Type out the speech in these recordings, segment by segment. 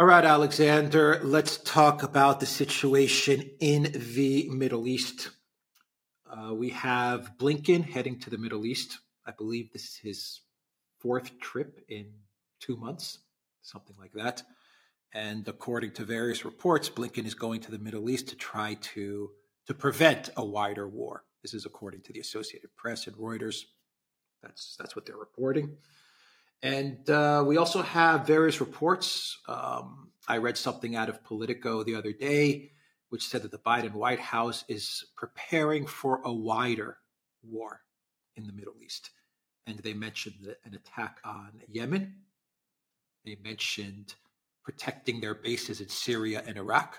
All right, Alexander, let's talk about the situation in the Middle East. Uh, we have Blinken heading to the Middle East. I believe this is his fourth trip in two months, something like that. And according to various reports, Blinken is going to the Middle East to try to, to prevent a wider war. This is according to the Associated Press and Reuters. That's, that's what they're reporting. And uh, we also have various reports. Um, I read something out of Politico the other day, which said that the Biden White House is preparing for a wider war in the Middle East. And they mentioned an attack on Yemen. They mentioned protecting their bases in Syria and Iraq,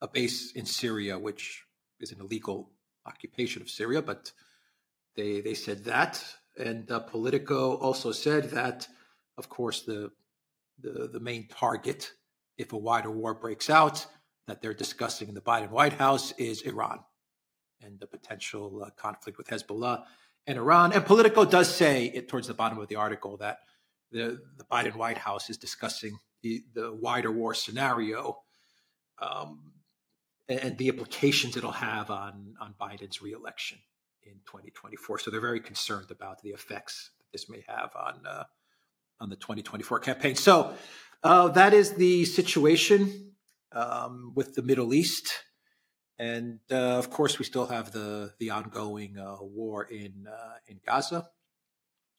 a base in Syria, which is an illegal occupation of Syria, but they, they said that. And uh, Politico also said that, of course, the, the, the main target, if a wider war breaks out, that they're discussing in the Biden White House is Iran and the potential uh, conflict with Hezbollah and Iran. And Politico does say it towards the bottom of the article that the, the Biden White House is discussing the, the wider war scenario um, and the implications it'll have on, on Biden's reelection in 2024. So they're very concerned about the effects that this may have on uh, on the 2024 campaign. So uh, that is the situation um, with the Middle East, and uh, of course we still have the the ongoing uh, war in uh, in Gaza,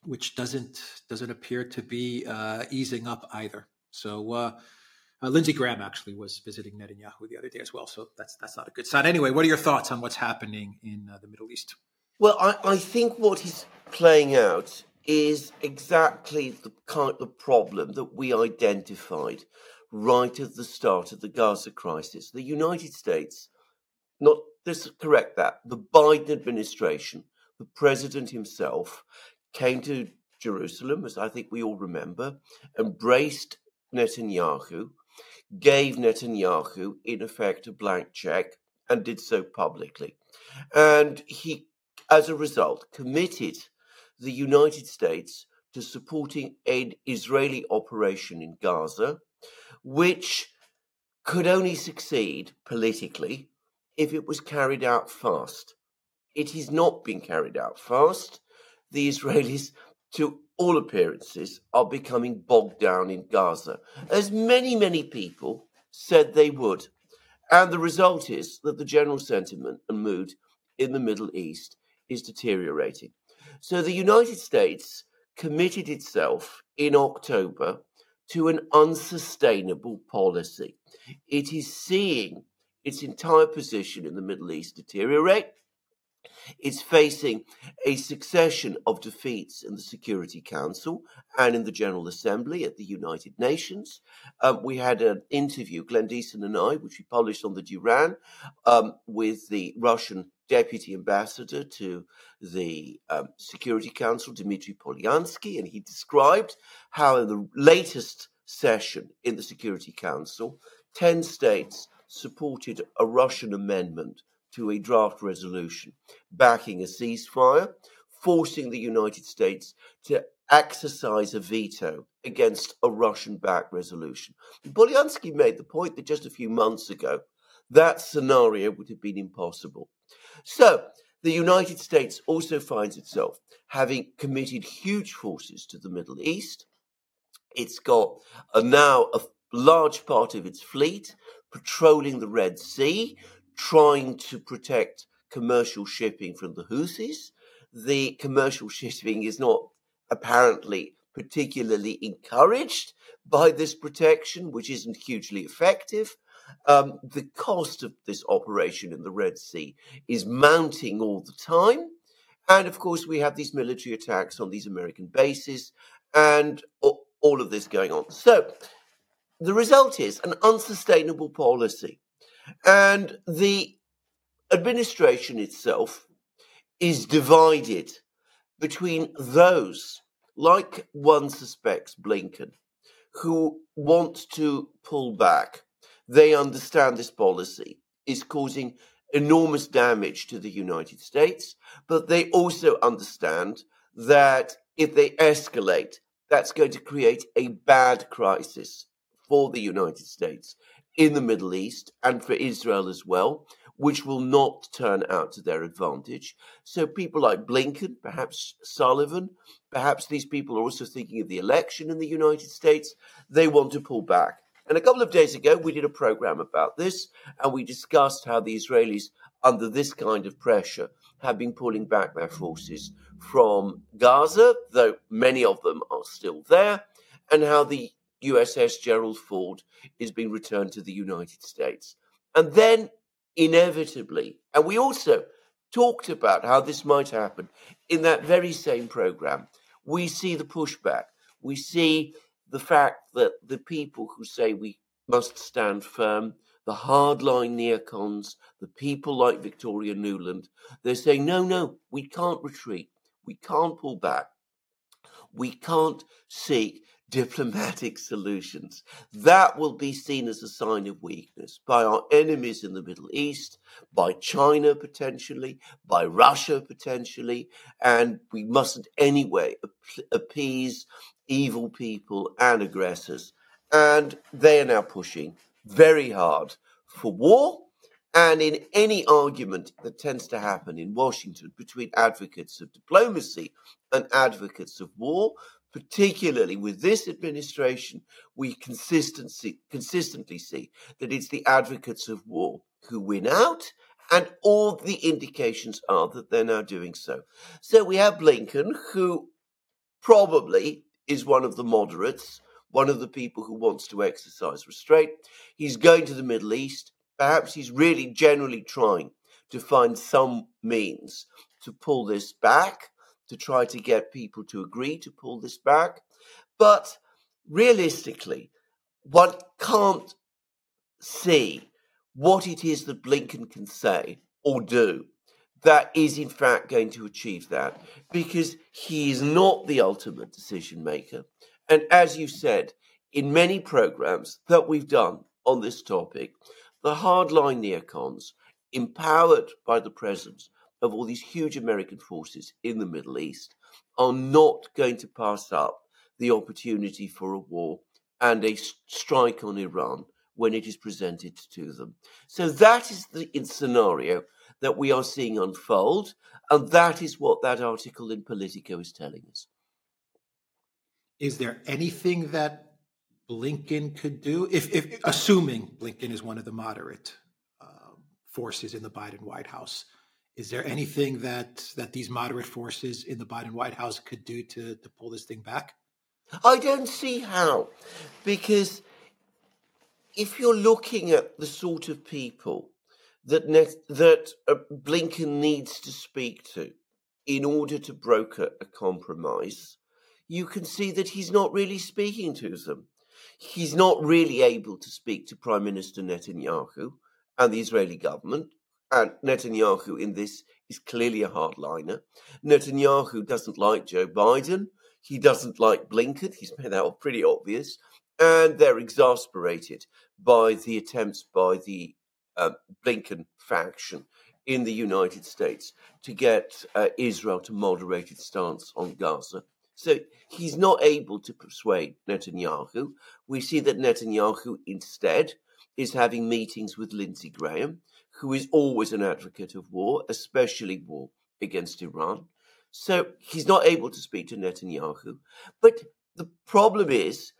which doesn't doesn't appear to be uh, easing up either. So. Lindsey Graham actually was visiting Netanyahu the other day as well, so that's that's not a good sign. Anyway, what are your thoughts on what's happening in the Middle East? Well, I, I think what is playing out is exactly the kind of problem that we identified right at the start of the Gaza crisis. The United States, not this correct that, the Biden administration, the president himself, came to Jerusalem, as I think we all remember, embraced Netanyahu, gave Netanyahu, in effect, a blank check, and did so publicly. And he as a result, committed the United States to supporting an Israeli operation in Gaza, which could only succeed politically if it was carried out fast. It has not been carried out fast. The Israelis, to all appearances, are becoming bogged down in Gaza, as many, many people said they would. And the result is that the general sentiment and mood in the Middle East is deteriorating. So the United States committed itself in October to an unsustainable policy. It is seeing its entire position in the Middle East deteriorate. It's facing a succession of defeats in the Security Council and in the General Assembly at the United Nations. Um, we had an interview, Glenn Diesen and I, which we published on the Duran, um, with the Russian deputy ambassador to the um, Security Council, Dmitry Polyansky, and he described how in the latest session in the Security Council, 10 states supported a Russian amendment to a draft resolution backing a ceasefire, forcing the United States to exercise a veto against a Russian backed resolution. Polyansky made the point that just a few months ago, that scenario would have been impossible. So, the United States also finds itself having committed huge forces to the Middle East. It's got a, now a large part of its fleet patrolling the Red Sea, trying to protect commercial shipping from the Houthis. The commercial shipping is not apparently particularly encouraged by this protection, which isn't hugely effective. Um, the cost of this operation in the Red Sea is mounting all the time. And of course, we have these military attacks on these American bases and all of this going on. So the result is an unsustainable policy. And the administration itself is divided between those, like one suspects Blinken, who want to pull back they understand this policy is causing enormous damage to the United States, but they also understand that if they escalate, that's going to create a bad crisis for the United States in the Middle East and for Israel as well, which will not turn out to their advantage. So people like Blinken, perhaps Sullivan, perhaps these people are also thinking of the election in the United States. They want to pull back. And a couple of days ago, we did a program about this, and we discussed how the Israelis, under this kind of pressure, have been pulling back their forces from Gaza, though many of them are still there, and how the USS Gerald Ford is being returned to the United States. And then, inevitably, and we also talked about how this might happen in that very same program, we see the pushback. We see the fact that the people who say we must stand firm, the hardline neocons, the people like Victoria Nuland, they're saying, no, no, we can't retreat. We can't pull back. We can't seek diplomatic solutions. That will be seen as a sign of weakness by our enemies in the Middle East, by China potentially, by Russia potentially, and we mustn't anyway appease evil people and aggressors. And they are now pushing very hard for war. And in any argument that tends to happen in Washington between advocates of diplomacy and advocates of war, particularly with this administration, we consistently, consistently see that it's the advocates of war who win out, and all the indications are that they're now doing so. So we have Blinken, who probably is one of the moderates, one of the people who wants to exercise restraint. He's going to the Middle East. Perhaps he's really generally trying to find some means to pull this back, to try to get people to agree to pull this back. But realistically, one can't see what it is that Blinken can say or do that is in fact going to achieve that because he is not the ultimate decision maker. And as you said, in many programs that we've done on this topic, the hardline neocons, empowered by the presence of all these huge American forces in the Middle East, are not going to pass up the opportunity for a war and a strike on Iran when it is presented to them. So that is the scenario that we are seeing unfold. And that is what that article in Politico is telling us. Is there anything that Blinken could do, if, if assuming Blinken is one of the moderate uh, forces in the Biden White House? Is there anything that that these moderate forces in the Biden White House could do to to pull this thing back? I don't see how, because if you're looking at the sort of people that ne- that uh, Blinken needs to speak to in order to broker a compromise, you can see that he's not really speaking to them. He's not really able to speak to Prime Minister Netanyahu and the Israeli government. And Netanyahu in this is clearly a hardliner. Netanyahu doesn't like Joe Biden. He doesn't like Blinken. He's made that pretty obvious. And they're exasperated by the attempts by the uh, Blinken faction in the United States to get uh, Israel to moderate its stance on Gaza. So he's not able to persuade Netanyahu. We see that Netanyahu instead is having meetings with Lindsey Graham, who is always an advocate of war, especially war against Iran. So he's not able to speak to Netanyahu. But the problem is,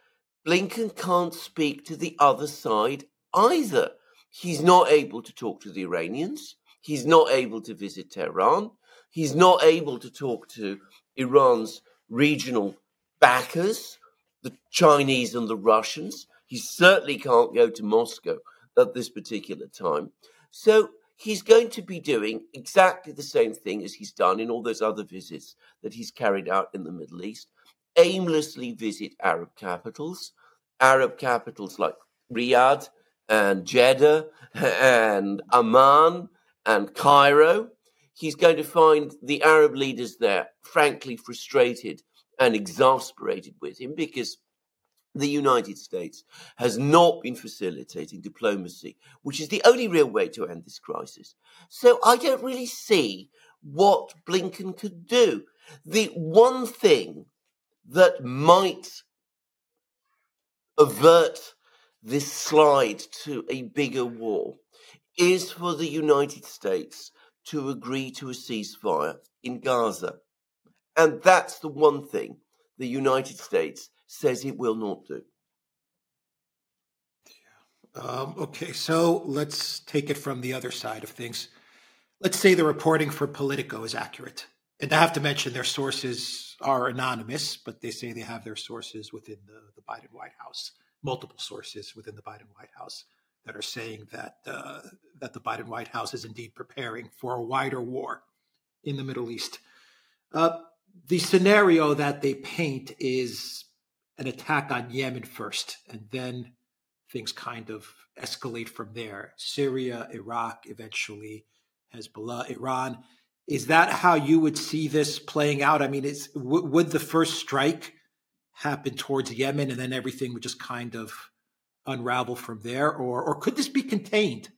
Blinken can't speak to the other side either. He's not able to talk to the Iranians. He's not able to visit Tehran. He's not able to talk to Iran's regional backers, the Chinese and the Russians. He certainly can't go to Moscow at this particular time. So he's going to be doing exactly the same thing as he's done in all those other visits that he's carried out in the Middle East aimlessly visit Arab capitals, Arab capitals like Riyadh, and Jeddah and Amman and Cairo. He's going to find the Arab leaders there, frankly, frustrated and exasperated with him because the United States has not been facilitating diplomacy, which is the only real way to end this crisis. So I don't really see what Blinken could do. The one thing that might avert this slide to a bigger war is for the United States to agree to a ceasefire in Gaza. And that's the one thing the United States says it will not do. Um, okay, so let's take it from the other side of things. Let's say the reporting for Politico is accurate. And I have to mention their sources are anonymous, but they say they have their sources within the, the Biden White House, multiple sources within the Biden White House that are saying that uh, that the Biden White House is indeed preparing for a wider war in the Middle East. Uh, the scenario that they paint is an attack on Yemen first, and then things kind of escalate from there. Syria, Iraq, eventually Hezbollah, Iran. Is that how you would see this playing out? I mean, is w- would the first strike happen towards Yemen, and then everything would just kind of unravel from there, or or could this be contained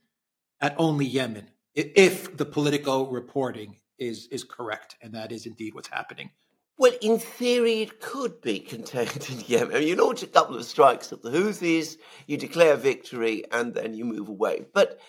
at only Yemen if the Politico reporting is is correct, and that is indeed what's happening? Well, in theory, it could be contained in Yemen. I mean, you launch a couple of strikes at the Houthis, you declare victory, and then you move away. But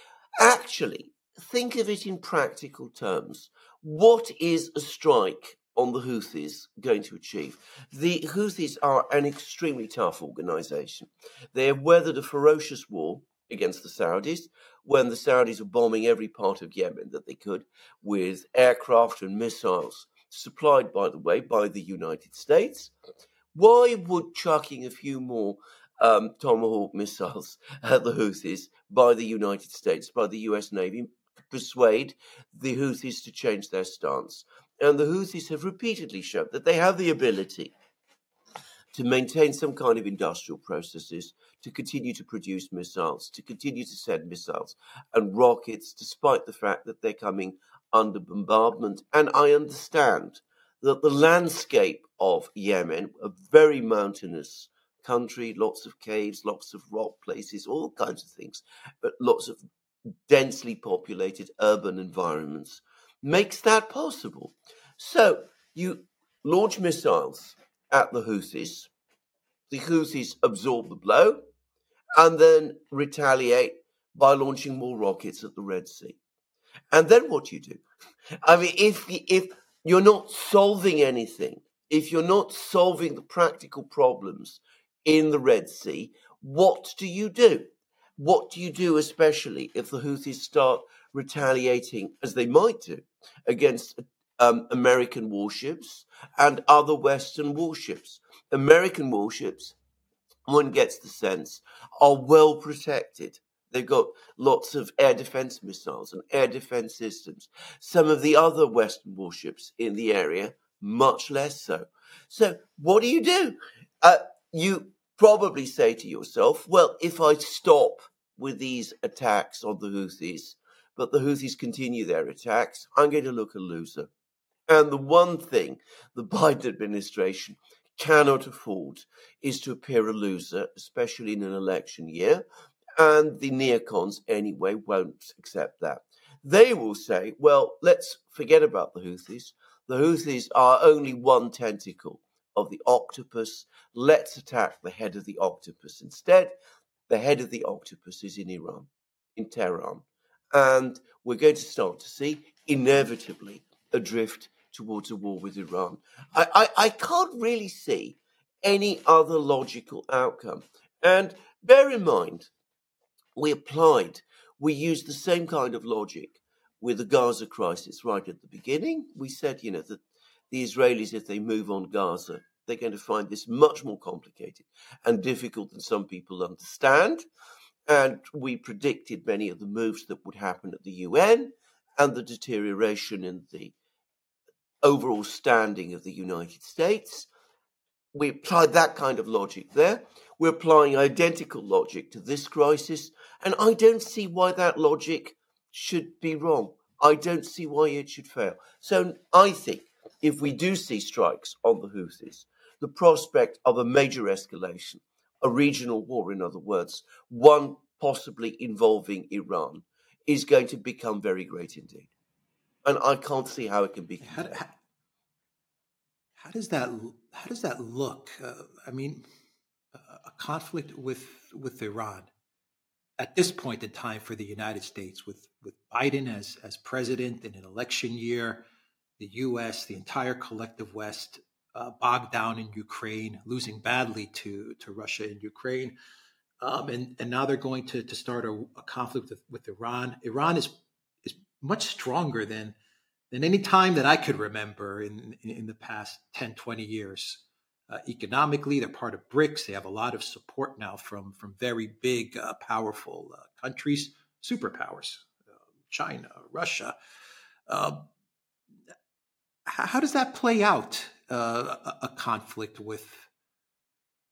actually, think of it in practical terms. What is a strike on the Houthis going to achieve? The Houthis are an extremely tough organization. They have weathered a ferocious war against the Saudis when the Saudis were bombing every part of Yemen that they could with aircraft and missiles supplied, by the way, by the United States. Why would chucking a few more um, Tomahawk missiles at the Houthis by the United States, by the US Navy, persuade the Houthis to change their stance? And the Houthis have repeatedly shown that they have the ability to maintain some kind of industrial processes, to continue to produce missiles, to continue to send missiles and rockets, despite the fact that they're coming under bombardment. And I understand that the landscape of Yemen, a very mountainous country, lots of caves, lots of rock places, all kinds of things, but lots of densely populated urban environments, makes that possible. So you launch missiles at the Houthis, the Houthis absorb the blow, and then retaliate by launching more rockets at the Red Sea. And then what do you do? I mean, if if you're not solving anything, if you're not solving the practical problems in the Red Sea, what do you do? What do you do, especially if the Houthis start retaliating, as they might do, against um, American warships and other Western warships? American warships, one gets the sense, are well protected They've got lots of air defense missiles and air defense systems. Some of the other Western warships in the area, much less so. So, what do you do? Uh, you probably say to yourself, well, if I stop with these attacks on the Houthis, but the Houthis continue their attacks, I'm going to look a loser. And the one thing the Biden administration cannot afford is to appear a loser, especially in an election year, and the neocons, anyway, won't accept that. They will say, well, let's forget about the Houthis. The Houthis are only one tentacle of the octopus. Let's attack the head of the octopus instead. The head of the octopus is in Iran, in Tehran. And we're going to start to see, inevitably, a drift towards a war with Iran. I, I, I can't really see any other logical outcome. And bear in mind, we applied, we used the same kind of logic with the Gaza crisis right at the beginning. We said, you know, that the Israelis, if they move on Gaza, they're going to find this much more complicated and difficult than some people understand. And we predicted many of the moves that would happen at the UN and the deterioration in the overall standing of the United States. We applied that kind of logic there. We're applying identical logic to this crisis, and I don't see why that logic should be wrong. I don't see why it should fail. So I think if we do see strikes on the Houthis, the prospect of a major escalation, a regional war, in other words, one possibly involving Iran, is going to become very great indeed. And I can't see how it can be. How, how, how, does that how does that look? Uh, I mean, a conflict with with Iran at this point in time for the United States, with with Biden as as president in an election year, the U.S., the entire collective West, uh, bogged down in Ukraine, losing badly to to Russia and Ukraine, um, and and now they're going to to start a, a conflict with, with Iran. Iran is is much stronger than than any time that I could remember in in the past 10, 20 years. Uh, economically, they're part of BRICS. They have a lot of support now from from very big, uh, powerful uh, countries, superpowers, um, China, Russia. Um, how, does that play out? Uh, a, conflict with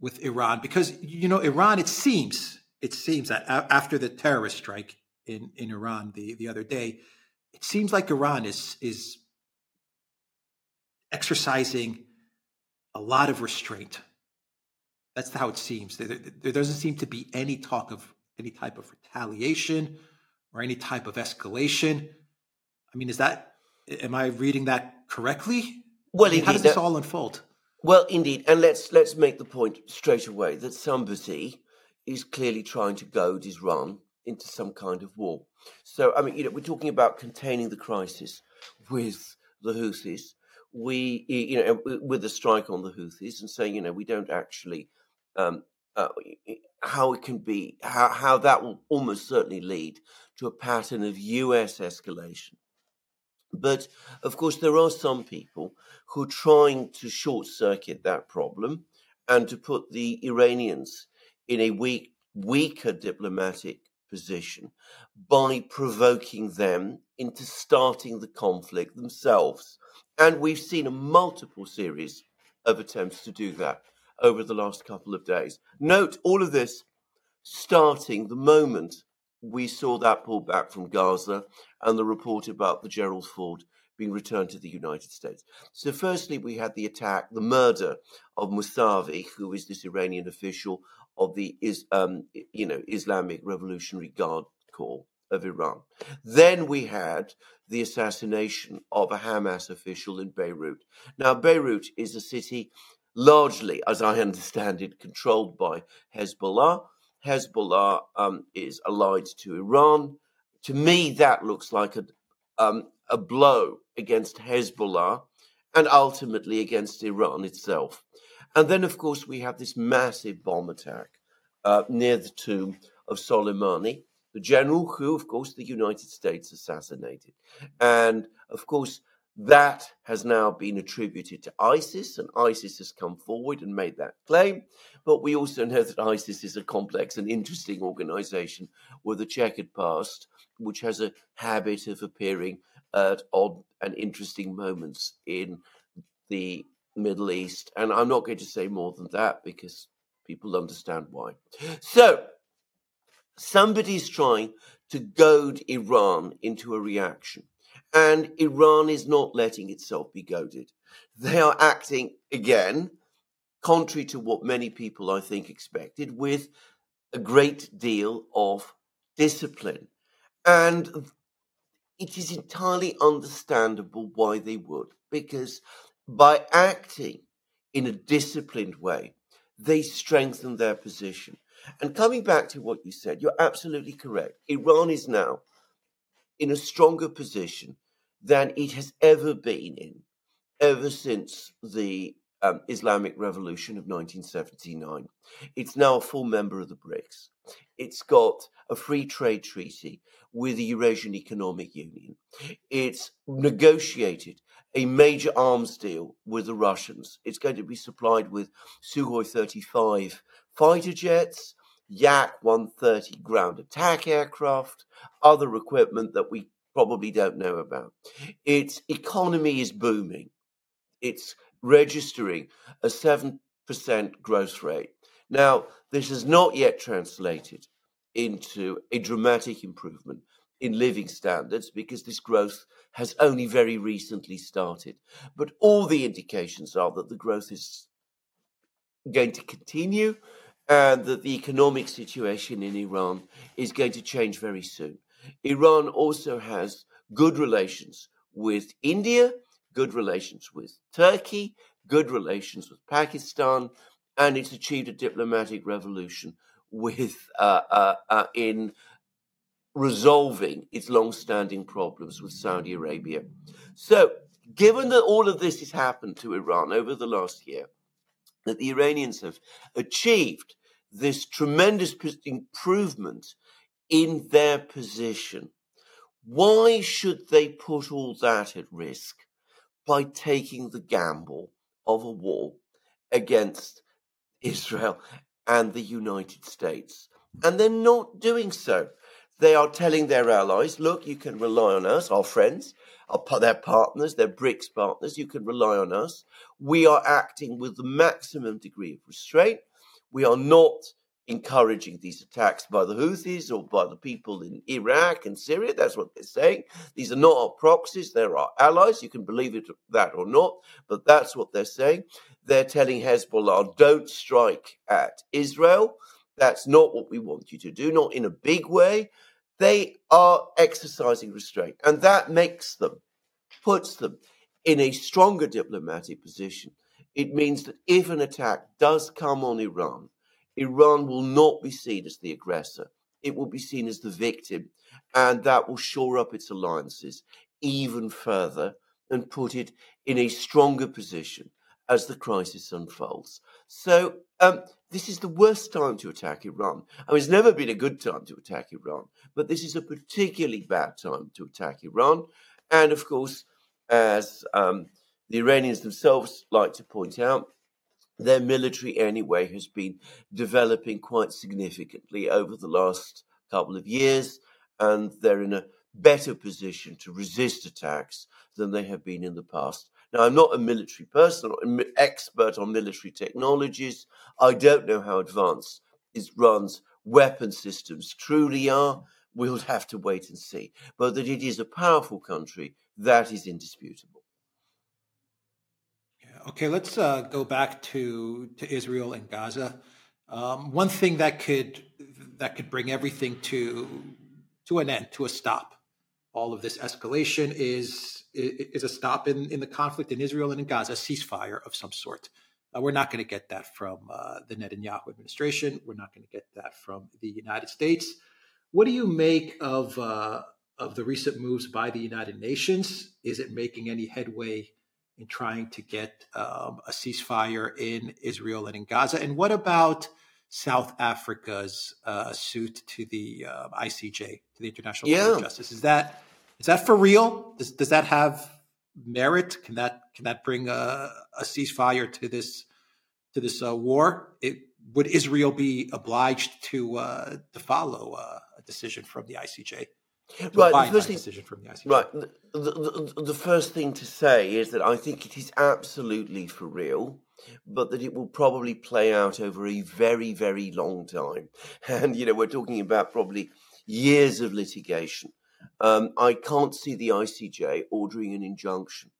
with Iran, because you know Iran. It seems it seems that after the terrorist strike in in Iran the the other day, it seems like Iran is is exercising a lot of restraint. That's how it seems. There, there, doesn't seem to be any talk of any type of retaliation or any type of escalation. I mean, is that, am I reading that correctly? Well, indeed, how does this all unfold? Well, indeed, and let's let's make the point straight away that somebody is clearly trying to goad Iran into some kind of war. So, I mean, you know, we're talking about containing the crisis with the Houthis, we, you know, with a strike on the Houthis and saying, you know, we don't actually, um, uh, how it can be, how, how that will almost certainly lead to a pattern of US escalation. But of course, there are some people who are trying to short circuit that problem and to put the Iranians in a weak, weaker diplomatic position by provoking them into starting the conflict themselves. And we've seen a multiple series of attempts to do that over the last couple of days. Note all of this starting the moment we saw that pullback from Gaza and the report about the Gerald Ford being returned to the United States. So, firstly, we had the attack, the murder of Musavi, who is this Iranian official of the is, um, you know Islamic Revolutionary Guard Corps of Iran. Then we had the assassination of a Hamas official in Beirut. Now, Beirut is a city largely, as I understand it, controlled by Hezbollah. Hezbollah um, is allied to Iran. To me, that looks like a, um, a blow against Hezbollah and ultimately against Iran itself. And then, of course, we have this massive bomb attack uh, near the tomb of Soleimani, the general who, of course, the United States assassinated. And of course, that has now been attributed to ISIS, and ISIS has come forward and made that claim. But we also know that ISIS is a complex and interesting organization with a checkered past, which has a habit of appearing at odd and interesting moments in the Middle East. And I'm not going to say more than that because people understand why. So, somebody's trying to goad Iran into a reaction. And Iran is not letting itself be goaded. They are acting again, contrary to what many people, I think, expected, with a great deal of discipline. And it is entirely understandable why they would, because by acting in a disciplined way, they strengthen their position. And coming back to what you said, you're absolutely correct. Iran is now in a stronger position than it has ever been in ever since the um, Islamic Revolution of 1979. It's now a full member of the BRICS. It's got a free trade treaty with the Eurasian Economic Union. It's negotiated a major arms deal with the Russians. It's going to be supplied with Sukhoi 35 fighter jets, Yak 130 ground attack aircraft, other equipment that we probably don't know about. Its economy is booming. It's registering a 7% growth rate. Now, this has not yet translated into a dramatic improvement in living standards because this growth has only very recently started. But all the indications are that the growth is going to continue and that the economic situation in Iran is going to change very soon. Iran also has good relations with India, good relations with Turkey, good relations with Pakistan, and it's achieved a diplomatic revolution with uh, uh, uh, in resolving its long-standing problems with Saudi Arabia. So, given that all of this has happened to Iran over the last year, that the Iranians have achieved this tremendous improvement in their position, why should they put all that at risk by taking the gamble of a war against Israel and the United States? And they're not doing so. They are telling their allies, look, you can rely on us, our friends, our, their partners, their BRICS partners, you can rely on us. We are acting with the maximum degree of restraint. We are not encouraging these attacks by the Houthis or by the people in Iraq and Syria. That's what they're saying. These are not our proxies, they're our allies. You can believe it that or not, but that's what they're saying. They're telling Hezbollah, don't strike at Israel. That's not what we want you to do, not in a big way. They are exercising restraint, and that makes them, puts them in a stronger diplomatic position. It means that if an attack does come on Iran, Iran will not be seen as the aggressor. It will be seen as the victim, and that will shore up its alliances even further and put it in a stronger position as the crisis unfolds. So, um, this is the worst time to attack Iran. I mean, it's never been a good time to attack Iran, but this is a particularly bad time to attack Iran. And of course, as um, the Iranians themselves like to point out, their military anyway has been developing quite significantly over the last couple of years, and they're in a better position to resist attacks than they have been in the past. Now, I'm not a military person, I'm an expert on military technologies. I don't know how advanced Iran's weapon systems truly are. We'll have to wait and see. But that it is a powerful country, that is indisputable. Okay, let's uh, go back to, to Israel and Gaza. Um, one thing that could that could bring everything to to an end, to a stop, all of this escalation is is a stop in, in the conflict in Israel and in Gaza, a ceasefire of some sort. Uh, we're not going to get that from uh, the Netanyahu administration. We're not going to get that from the United States. What do you make of uh, of the recent moves by the United Nations? Is it making any headway in trying to get um, a ceasefire in Israel and in Gaza? And what about South Africa's uh, suit to the uh, ICJ, to the International yeah. Court of Justice? Is that is that for real? Does, does that have merit? Can that can that bring a, a ceasefire to this to this uh, war? It, would Israel be obliged to uh, to follow uh, a decision from the ICJ? Right, the first thing, decision from the ICJ. Right, the, the, the first thing to say is that I think it is absolutely for real but that it will probably play out over a very, very long time. And, you know, we're talking about probably years of litigation. Um, I can't see the ICJ ordering an injunction,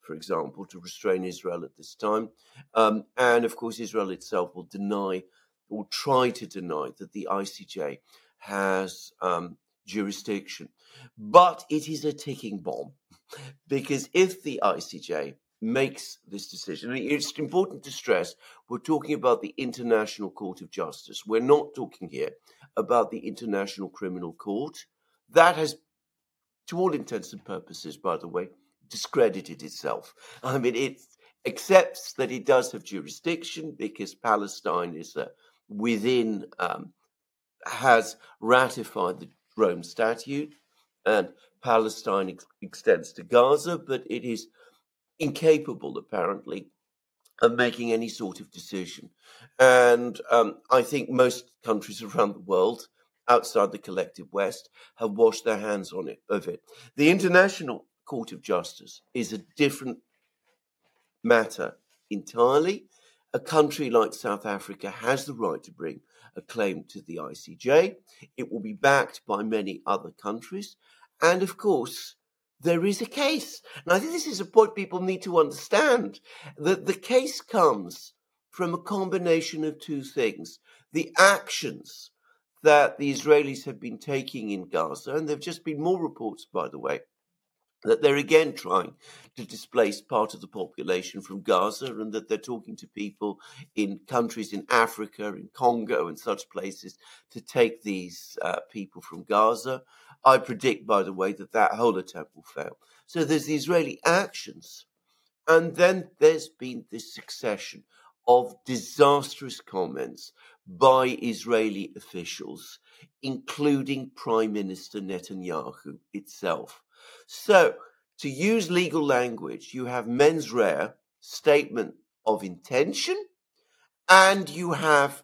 for example, to restrain Israel at this time. Um, and of course, Israel itself will deny or try to deny that the ICJ has um, jurisdiction. But it is a ticking bomb because if the ICJ makes this decision, it's important to stress we're talking about the International Court of Justice. We're not talking here about the International Criminal Court. That has to all intents and purposes, by the way, discredited itself. I mean, it accepts that it does have jurisdiction because Palestine is uh, within, um, has ratified the Rome Statute, and Palestine ex- extends to Gaza, but it is incapable, apparently, of making any sort of decision. And um, I think most countries around the world outside the collective West have washed their hands on it of it. The International Court of Justice is a different matter entirely. A country like South Africa has the right to bring a claim to the ICJ. It will be backed by many other countries. And of course, there is a case. And I think this is a point people need to understand that the case comes from a combination of two things the actions that the Israelis have been taking in Gaza, and there have just been more reports, by the way, that they're again trying to displace part of the population from Gaza and that they're talking to people in countries in Africa, in Congo, and such places to take these uh, people from Gaza. I predict, by the way, that that whole attempt will fail. So there's the Israeli actions. And then there's been this succession of disastrous comments by Israeli officials, including Prime Minister Netanyahu itself. So, to use legal language, you have mens rea, statement of intention, and you have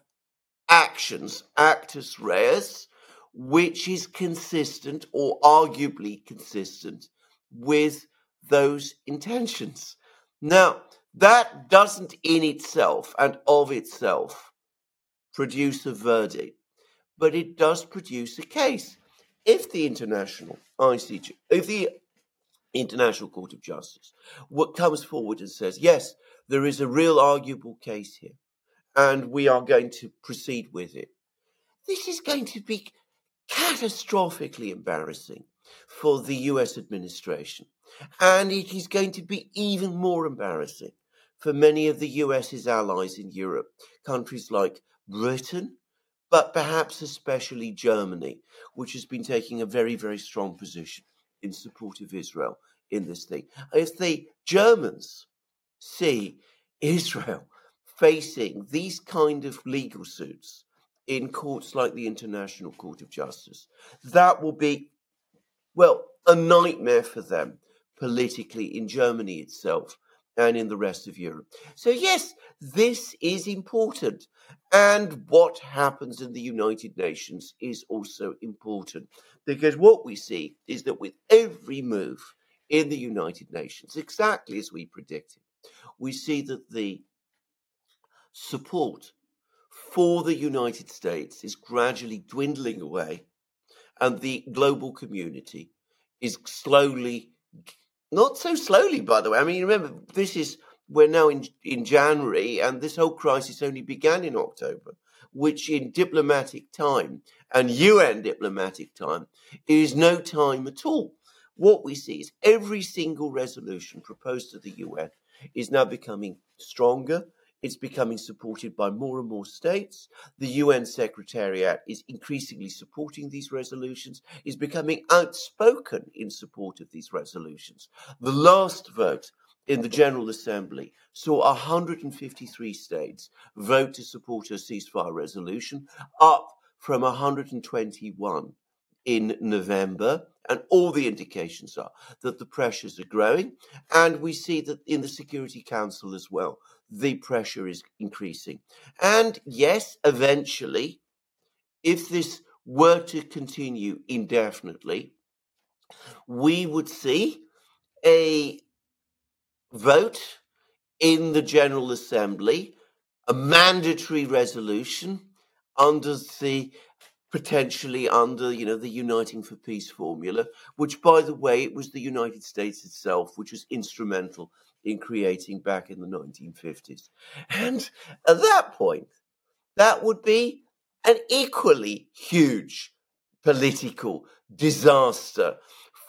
actions, actus reus, which is consistent or arguably consistent with those intentions. Now, that doesn't in itself and of itself produce a verdict, but it does produce a case. If the international ICJ, if the International Court of Justice what comes forward and says, yes, there is a real arguable case here, and we are going to proceed with it, this is going to be catastrophically embarrassing for the US administration. And it is going to be even more embarrassing for many of the US's allies in Europe, countries like Britain, but perhaps especially Germany, which has been taking a very, very strong position in support of Israel in this thing. If the Germans see Israel facing these kind of legal suits in courts like the International Court of Justice, that will be, well, a nightmare for them politically in Germany itself and in the rest of Europe. So, yes, this is important. And what happens in the United Nations is also important because what we see is that with every move in the United Nations, exactly as we predicted, we see that the support for the United States is gradually dwindling away and the global community is slowly not so slowly, by the way. I mean, remember, this is, we're now in, in January, and this whole crisis only began in October, which in diplomatic time and UN diplomatic time is no time at all. What we see is every single resolution proposed to the UN is now becoming stronger it's becoming supported by more and more states. The UN Secretariat is increasingly supporting these resolutions, is becoming outspoken in support of these resolutions. The last vote in the General Assembly saw 153 states vote to support a ceasefire resolution, up from 121 in November. And all the indications are that the pressures are growing. And we see that in the Security Council as well, the pressure is increasing. And yes, eventually, if this were to continue indefinitely, we would see a vote in the General Assembly, a mandatory resolution under the potentially under you know the uniting for peace formula which by the way it was the united states itself which was instrumental in creating back in the 1950s. And at that point, that would be an equally huge political disaster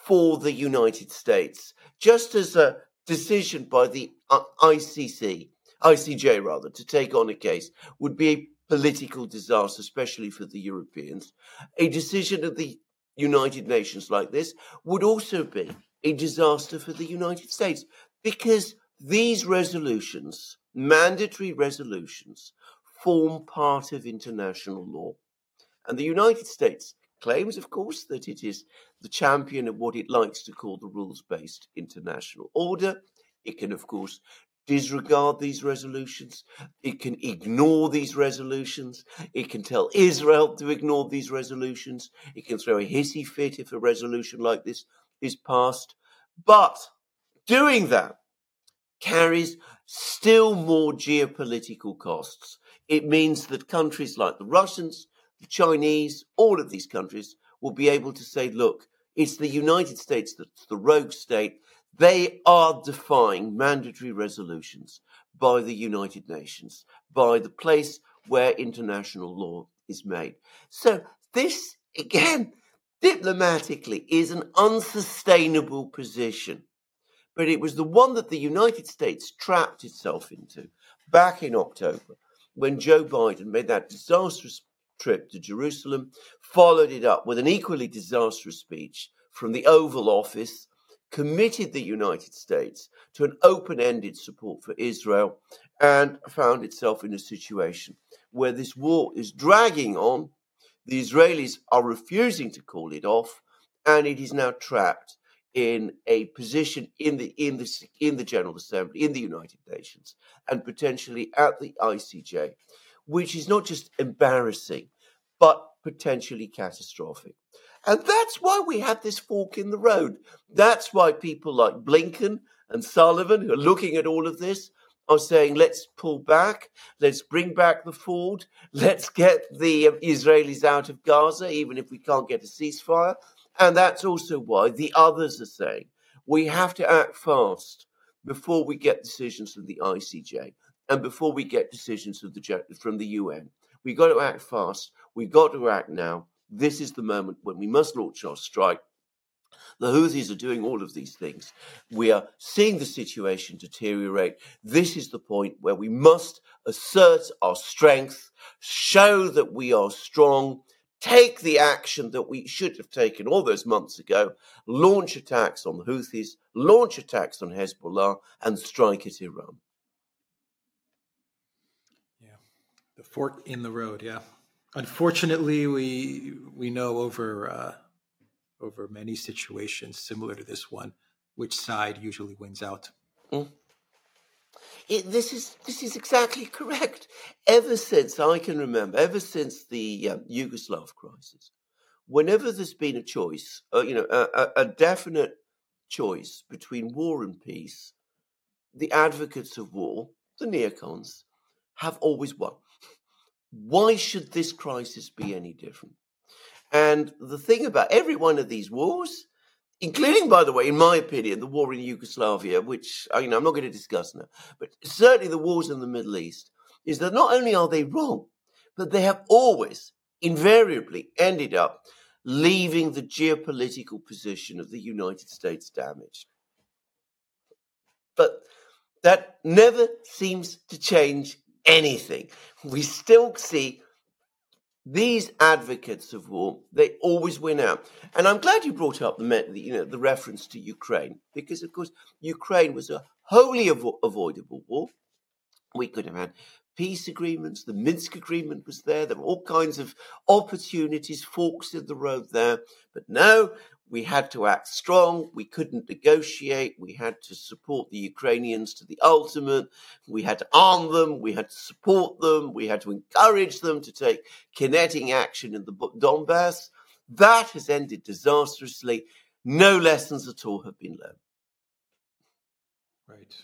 for the United States, just as a decision by the uh, ICC, ICJ rather, to take on a case would be a political disaster, especially for the Europeans. A decision of the United Nations like this would also be a disaster for the United States because these resolutions, mandatory resolutions, form part of international law. And the United States claims, of course, that it is the champion of what it likes to call the rules based international order. It can, of course, disregard these resolutions. It can ignore these resolutions. It can tell Israel to ignore these resolutions. It can throw a hissy fit if a resolution like this is passed. But doing that carries still more geopolitical costs. It means that countries like the Russians, the Chinese, all of these countries will be able to say, look, it's the United States that's the rogue state. They are defying mandatory resolutions by the United Nations, by the place where international law is made. So this, again, diplomatically is an unsustainable position. But it was the one that the United States trapped itself into back in October when Joe Biden made that disastrous trip to Jerusalem, followed it up with an equally disastrous speech from the Oval Office, committed the United States to an open ended support for Israel, and found itself in a situation where this war is dragging on. The Israelis are refusing to call it off, and it is now trapped in a position in the in the in the General Assembly in the United Nations and potentially at the ICJ, which is not just embarrassing but potentially catastrophic. And that's why we have this fork in the road. That's why people like Blinken and Sullivan, who are looking at all of this, are saying, let's pull back, let's bring back the Ford, let's get the um, Israelis out of Gaza, even if we can't get a ceasefire. And that's also why the others are saying we have to act fast before we get decisions from the ICJ and before we get decisions from the, from the UN. We've got to act fast. We've got to act now. This is the moment when we must launch our strike. The Houthis are doing all of these things. We are seeing the situation deteriorate. This is the point where we must assert our strength, show that we are strong, take the action that we should have taken all those months ago, launch attacks on the Houthis, launch attacks on Hezbollah, and strike at Iran. Yeah, the fork in the road. Yeah, unfortunately, we we know over uh, over many situations similar to this one, which side usually wins out. Mm. It, this is this is exactly correct. Ever since I can remember, ever since the um, Yugoslav crisis, whenever there's been a choice, uh, you know, a, a, definite choice between war and peace, the advocates of war, the neocons, have always won. Why should this crisis be any different? And the thing about every one of these wars including, by the way, in my opinion, the war in Yugoslavia, which uh, you know I'm not going to discuss now, but certainly the wars in the Middle East, is that not only are they wrong, but they have always, invariably, ended up leaving the geopolitical position of the United States damaged. But that never seems to change anything. We still see these advocates of war, they always win out. And I'm glad you brought up the, you know, the reference to Ukraine, because of course, Ukraine was a wholly avo- avoidable war. We could have had peace agreements. The Minsk agreement was there. There were all kinds of opportunities, forks in the road there. But no, we had to act strong. We couldn't negotiate. We had to support the Ukrainians to the ultimate. We had to arm them. We had to support them. We had to encourage them to take kinetic action in the Donbass. That has ended disastrously. No lessons at all have been learned. Right.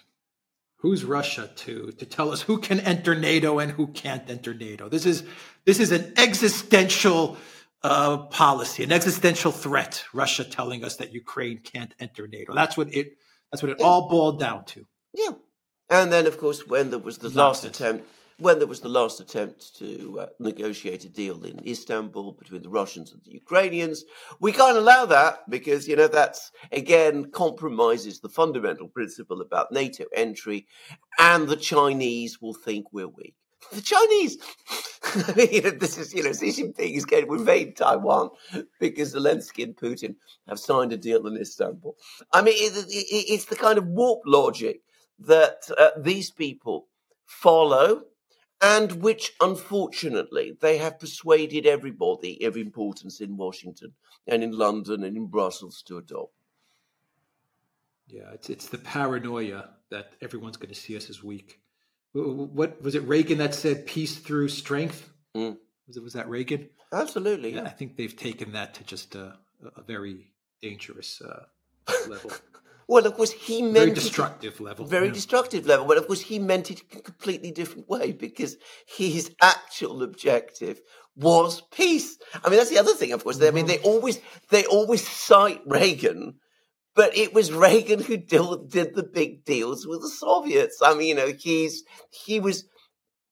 Who's Russia to to tell us who can enter NATO and who can't enter NATO? This is this is an existential uh, policy, an existential threat. Russia telling us that Ukraine can't enter NATO. That's what it. That's what it all boiled down to. Yeah, and then of course when there was the last attempt, when there was the last attempt to uh, negotiate a deal in Istanbul between the Russians and the Ukrainians, we can't allow that because you know that's again compromises the fundamental principle about NATO entry, and the Chinese will think we're weak the Chinese. you know, this is, you know, Xi Jinping is going to invade Taiwan because Zelensky and Putin have signed a deal in Istanbul. I mean, it, it, it's the kind of warp logic that uh, these people follow and which, unfortunately, they have persuaded everybody of importance in Washington and in London and in Brussels to adopt. Yeah, it's, it's the paranoia that everyone's going to see us as weak what was it Reagan that said peace through strength? Mm. Was it was that Reagan? Absolutely. Yeah. I think they've taken that to just a, a very dangerous uh, level. well, of course, he meant very destructive it, level. Very yeah. destructive level. But of course, he meant it in a completely different way because his actual objective was peace. I mean, that's the other thing. Of course, mm-hmm. I mean, they mm-hmm. always they always cite Reagan but it was Reagan who did, did the big deals with the Soviets. I mean, you know, he's he was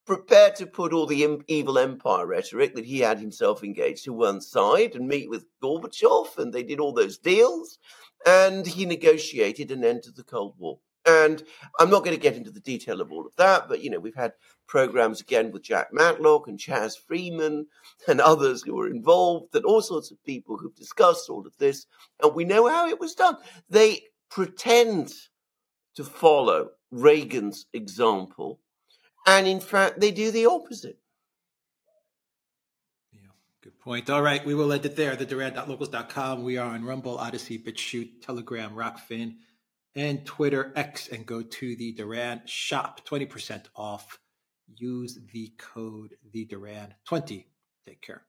prepared to put all the evil empire rhetoric that he had himself engaged to one side and meet with Gorbachev, and they did all those deals, and he negotiated an end to the Cold War. And I'm not going to get into the detail of all of that, but you know, we've had programs again with Jack Matlock and Chas Freeman and others who were involved, and all sorts of people who've discussed all of this, and we know how it was done. They pretend to follow Reagan's example and in fact, they do the opposite. Yeah, good point. All right, we will end it there. The Duran.locals.com. We are on Rumble, Odysee, BitChute, Telegram, Rokfin, and Twitter X. And go to the Duran shop. 20% off. Use the code the Duran 20. Take care.